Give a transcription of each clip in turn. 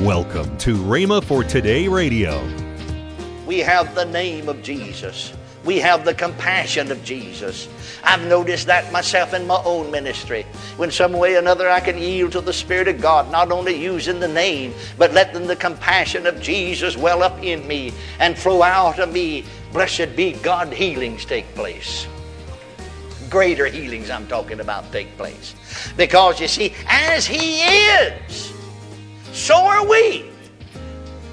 Welcome to Rhema for Today Radio. We have the name of Jesus. We have the compassion of Jesus. I've noticed that myself in my own ministry. When some way or another I can yield to the Spirit of God, not only using the name, but letting the compassion of Jesus well up in me and flow out of me. Blessed be God, healings take place. Greater healings I'm talking about take place. Because you see, as He is, so are we.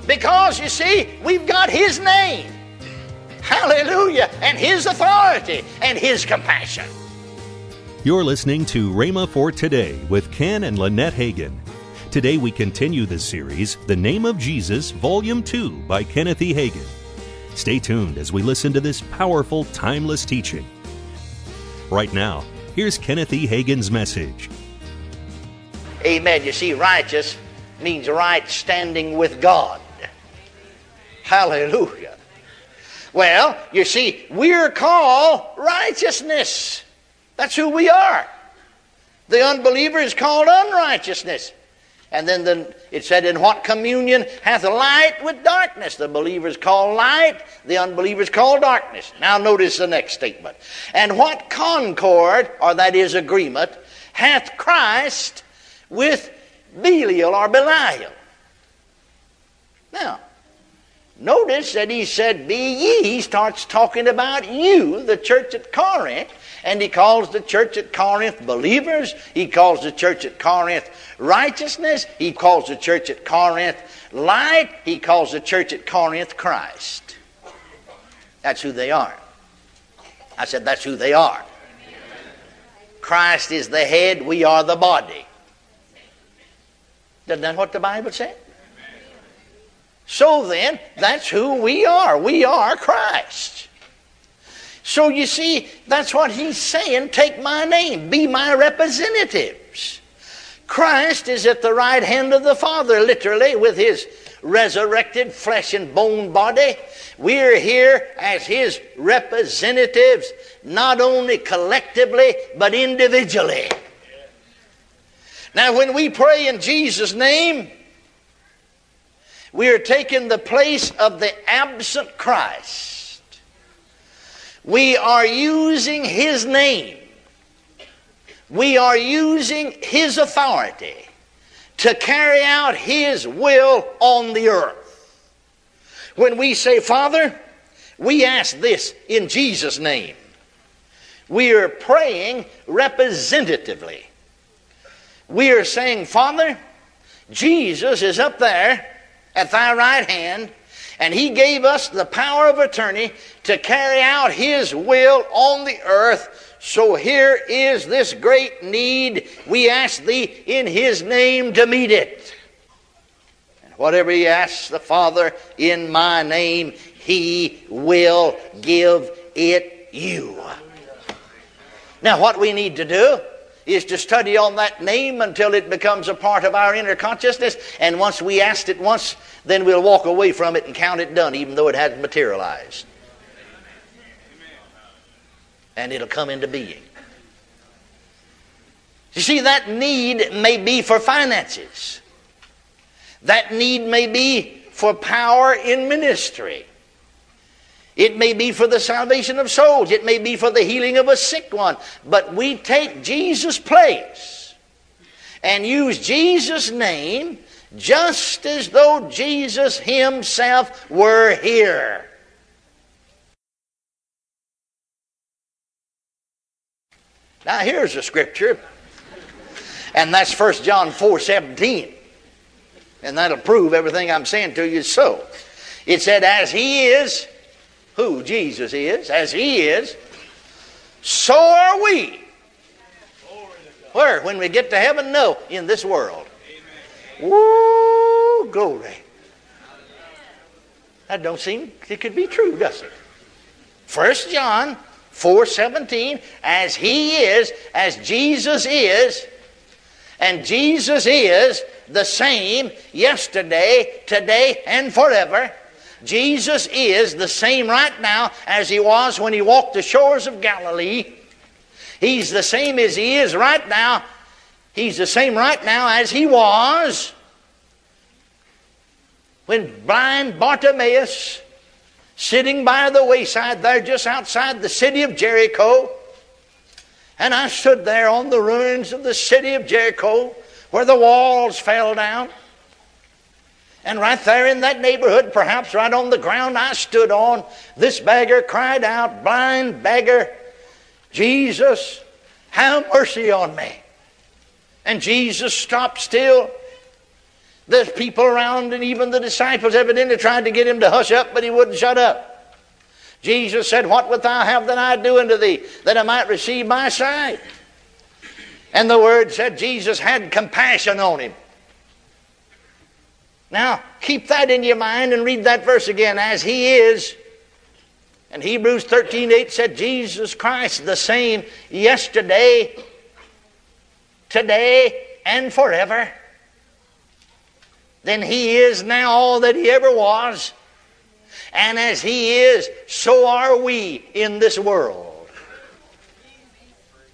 Because you see, we've got His name. Hallelujah. And His authority and His compassion. You're listening to Rhema for Today with Ken and Lynette Hagin. Today we continue the series, The Name of Jesus, Volume 2 by Kenneth E. Hagin. Stay tuned as we listen to this powerful, timeless teaching. Right now, here's Kenneth E. Hagin's message. Amen. You see, righteous means right standing with God. Hallelujah. Well, you see, we're called righteousness. That's who we are. The unbeliever is called unrighteousness. And then the, it said, In what communion hath light with darkness? The believer is called light, the unbeliever is called darkness. Now notice the next statement. And what concord, or that is agreement, hath Christ with Belial or Belial? Now, notice that he said, Be ye. He starts talking about you, the church at Corinth, and he calls the church at Corinth believers. He calls the church at Corinth righteousness. He calls the church at Corinth light. He calls the church at Corinth Christ. That's who they are. I said, That's who they are. Christ is the head, we are the body. Isn't that what the Bible said? So then, that's who we are. We are Christ. So you see, that's what he's saying. Take my name, be my representatives. Christ is at the right hand of the Father, literally, with his resurrected flesh and bone body. We're here as his representatives, not only collectively, but individually. Now, when we pray in Jesus' name, we are taking the place of the absent Christ. We are using His name. We are using His authority to carry out His will on the earth. When we say, Father, we ask this in Jesus' name. We are praying representatively. We are saying, Father, Jesus is up there at thy right hand, and he gave us the power of attorney to carry out his will on the earth. So here is this great need. We ask thee in his name to meet it. And whatever he asks the Father in my name, he will give it you. Now, what we need to do is to study on that name until it becomes a part of our inner consciousness. And once we asked it once, then we'll walk away from it and count it done, even though it hasn't materialized. And it'll come into being. You see, that need may be for finances. That need may be for power in ministry. It may be for the salvation of souls. It may be for the healing of a sick one. But we take Jesus' place and use Jesus' name just as though Jesus himself were here. Now here's a scripture, and that's 1 John 4 17. And that'll prove everything I'm saying to you so. It said, As he is, who Jesus is, as He is, so are we. Where? When we get to heaven? No, in this world. Woo, glory. That don't seem it could be true, does it? First John 4:17, as he is, as Jesus is, and Jesus is the same yesterday, today, and forever. Jesus is the same right now as he was when he walked the shores of Galilee. He's the same as he is right now. He's the same right now as he was. when blind Bartimaeus, sitting by the wayside there just outside the city of Jericho, and I stood there on the ruins of the city of Jericho where the walls fell down. And right there in that neighborhood, perhaps right on the ground I stood on, this beggar cried out, Blind beggar, Jesus, have mercy on me. And Jesus stopped still. The people around and even the disciples evidently tried to get him to hush up, but he wouldn't shut up. Jesus said, What wilt thou have that I do unto thee, that I might receive my sight? And the word said Jesus had compassion on him. Now, keep that in your mind and read that verse again. As he is, and Hebrews 13 8 said, Jesus Christ the same yesterday, today, and forever. Then he is now all that he ever was. And as he is, so are we in this world.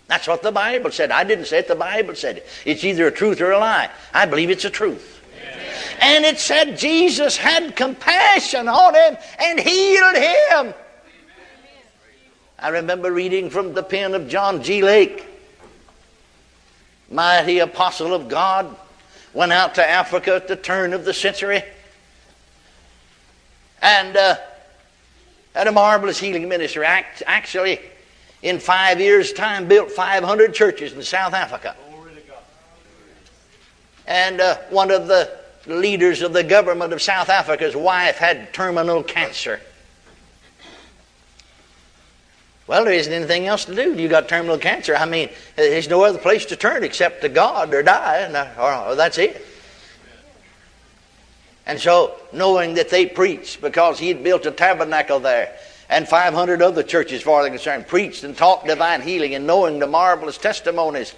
That's what the Bible said. I didn't say it, the Bible said it. It's either a truth or a lie. I believe it's a truth. And it said Jesus had compassion on him and healed him. I remember reading from the pen of John G. Lake, mighty apostle of God, went out to Africa at the turn of the century and uh, had a marvelous healing ministry. Actually, in five years' time, built 500 churches in South Africa. And uh, one of the leaders of the government of South Africa's wife had terminal cancer. Well, there isn't anything else to do. You got terminal cancer. I mean, there's no other place to turn except to God or die, uh, or, or that's it. And so, knowing that they preached because he had built a tabernacle there, and 500 other churches, far as they're concerned, preached and taught divine healing, and knowing the marvelous testimonies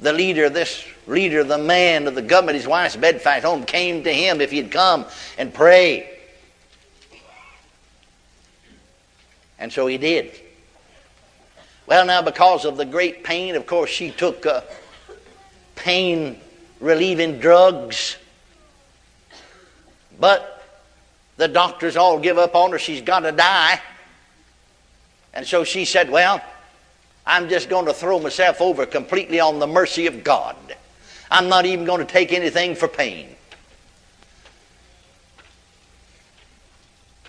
the leader, this leader, the man of the government, his wife's bedfight home, came to him if he'd come and pray. And so he did. Well, now, because of the great pain, of course, she took uh, pain relieving drugs. But the doctors all give up on her. She's got to die. And so she said, Well, I'm just going to throw myself over completely on the mercy of God. I'm not even going to take anything for pain.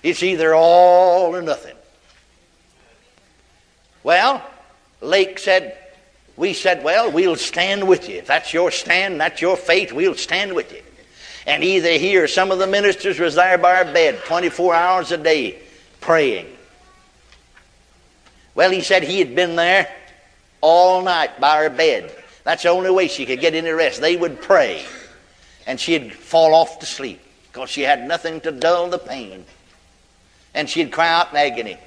It's either all or nothing. Well, Lake said, we said, well, we'll stand with you. If that's your stand, that's your faith, we'll stand with you. And either he or some of the ministers was there by our bed 24 hours a day praying. Well, he said he had been there all night by her bed. That's the only way she could get any rest. They would pray, and she'd fall off to sleep because she had nothing to dull the pain. And she'd cry out in agony.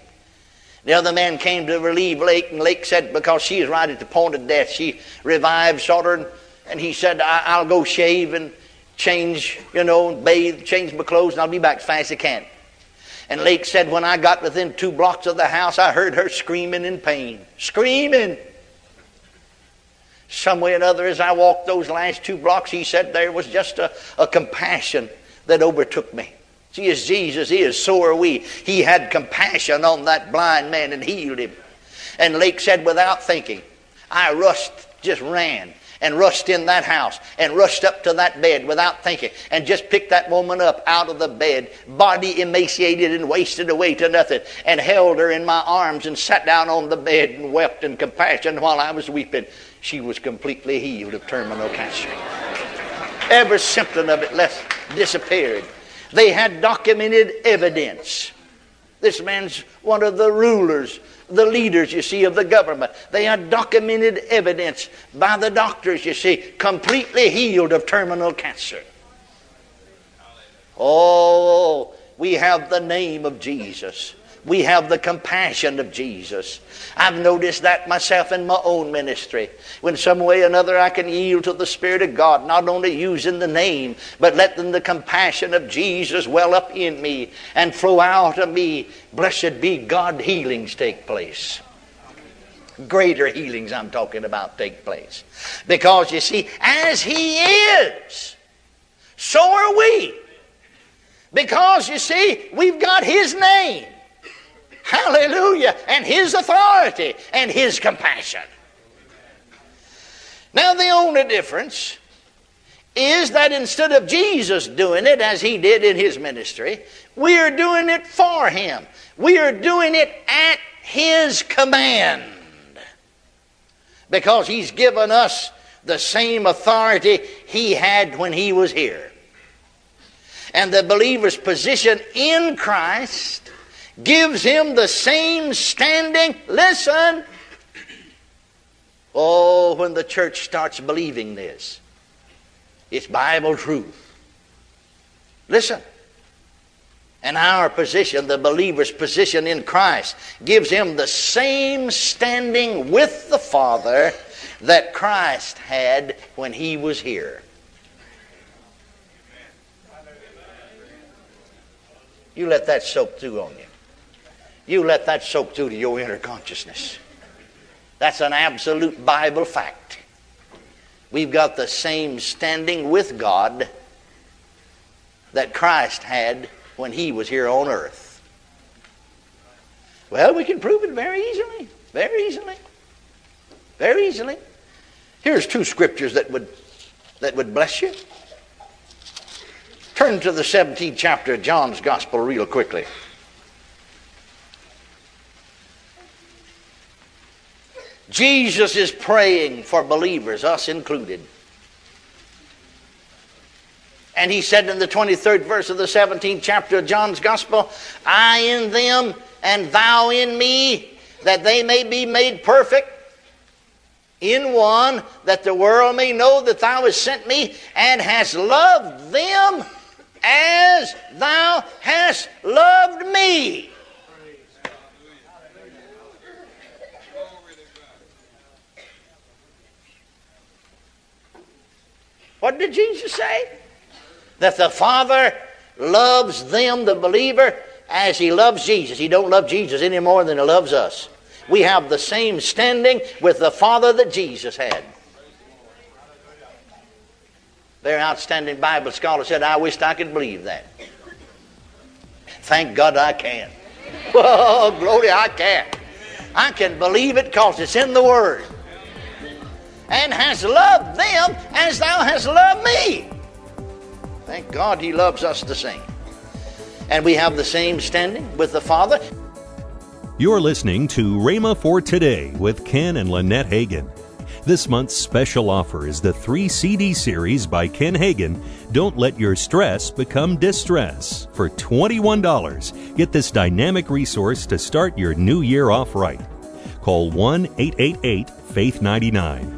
The other man came to relieve Lake, and Lake said, because she is right at the point of death, she revived, sort and he said, I'll go shave and change, you know, bathe, change my clothes, and I'll be back as fast as I can. And Lake said, when I got within two blocks of the house, I heard her screaming in pain. Screaming. Some way or another, as I walked those last two blocks, he said there was just a, a compassion that overtook me. See, as Jesus is, so are we. He had compassion on that blind man and healed him. And Lake said, without thinking, I rushed, just ran and rushed in that house and rushed up to that bed without thinking and just picked that woman up out of the bed, body emaciated and wasted away to nothing, and held her in my arms and sat down on the bed and wept in compassion while I was weeping. She was completely healed of terminal cancer. Every symptom of it left disappeared. They had documented evidence. This man's one of the rulers the leaders, you see, of the government. They had documented evidence by the doctors, you see, completely healed of terminal cancer. Oh, we have the name of Jesus we have the compassion of Jesus. I've noticed that myself in my own ministry. When some way or another I can yield to the Spirit of God, not only using the name, but letting the compassion of Jesus well up in me and flow out of me. Blessed be God, healings take place. Greater healings I'm talking about take place. Because you see, as He is, so are we. Because, you see, we've got His name. Hallelujah. And His authority and His compassion. Now, the only difference is that instead of Jesus doing it as He did in His ministry, we are doing it for Him. We are doing it at His command. Because He's given us the same authority He had when He was here. And the believer's position in Christ gives him the same standing. Listen. Oh, when the church starts believing this, it's Bible truth. Listen. And our position, the believer's position in Christ, gives him the same standing with the Father that Christ had when he was here. You let that soak through on you. You let that soak through to your inner consciousness. That's an absolute Bible fact. We've got the same standing with God that Christ had when he was here on earth. Well, we can prove it very easily. Very easily. Very easily. Here's two scriptures that would that would bless you. Turn to the 17th chapter of John's Gospel real quickly. Jesus is praying for believers, us included. And he said in the 23rd verse of the 17th chapter of John's Gospel, I in them and thou in me, that they may be made perfect in one, that the world may know that thou hast sent me and hast loved them as thou hast loved me. What did Jesus say? That the Father loves them, the believer, as he loves Jesus. He don't love Jesus any more than he loves us. We have the same standing with the Father that Jesus had. Their outstanding Bible scholar said, I wished I could believe that. Thank God I can. Oh, glory, I can. I can believe it because it's in the Word. And has loved them as thou hast loved me. Thank God he loves us the same. And we have the same standing with the Father. You're listening to Rhema for Today with Ken and Lynette Hagin. This month's special offer is the three CD series by Ken Hagin, Don't Let Your Stress Become Distress. For $21, get this dynamic resource to start your new year off right. Call 1 888 Faith 99.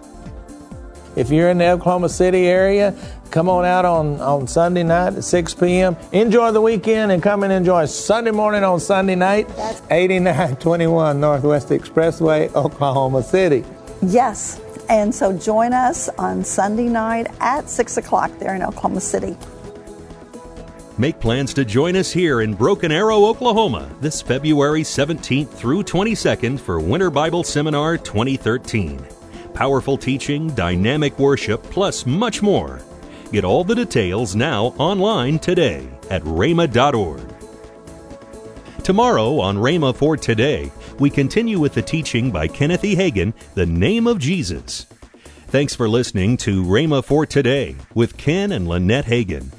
If you're in the Oklahoma City area, come on out on, on Sunday night at 6 p.m. Enjoy the weekend and come and enjoy Sunday morning on Sunday night, 8921 Northwest Expressway, Oklahoma City. Yes. And so join us on Sunday night at 6 o'clock there in Oklahoma City. Make plans to join us here in Broken Arrow, Oklahoma this February 17th through 22nd for Winter Bible Seminar 2013. Powerful teaching, dynamic worship, plus much more. Get all the details now online today at rhema.org. Tomorrow on Rhema for Today, we continue with the teaching by Kenneth E. Hagin, The Name of Jesus. Thanks for listening to Rhema for Today with Ken and Lynette Hagin.